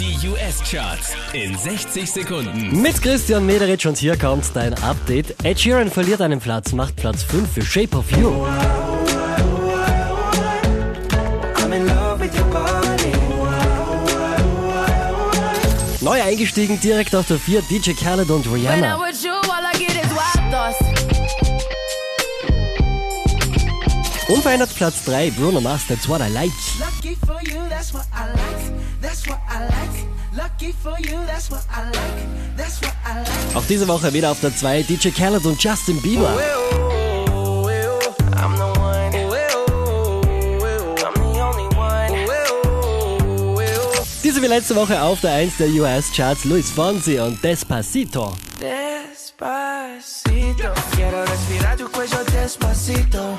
Die US-Charts in 60 Sekunden. Mit Christian Mederitsch und hier kommt dein Update. Ed Sheeran verliert einen Platz, macht Platz 5 für Shape of You. Neu eingestiegen direkt auf der 4 DJ Khaled und Rihanna. Unverändert Platz 3 Bruno Mars, That's What I Like. Lucky for you, that's what I like. That's what I like. Lucky for you, that's what I like. That's what I like. Auch diese Woche wieder auf der 2 DJ Khaled und Justin Bieber. I'm the one. I'm the only one. Diese wie letzte Woche auf der 1 der US-Charts Luis Fonsi und Despacito. Despacito, quiero respirar tu cuello despacito.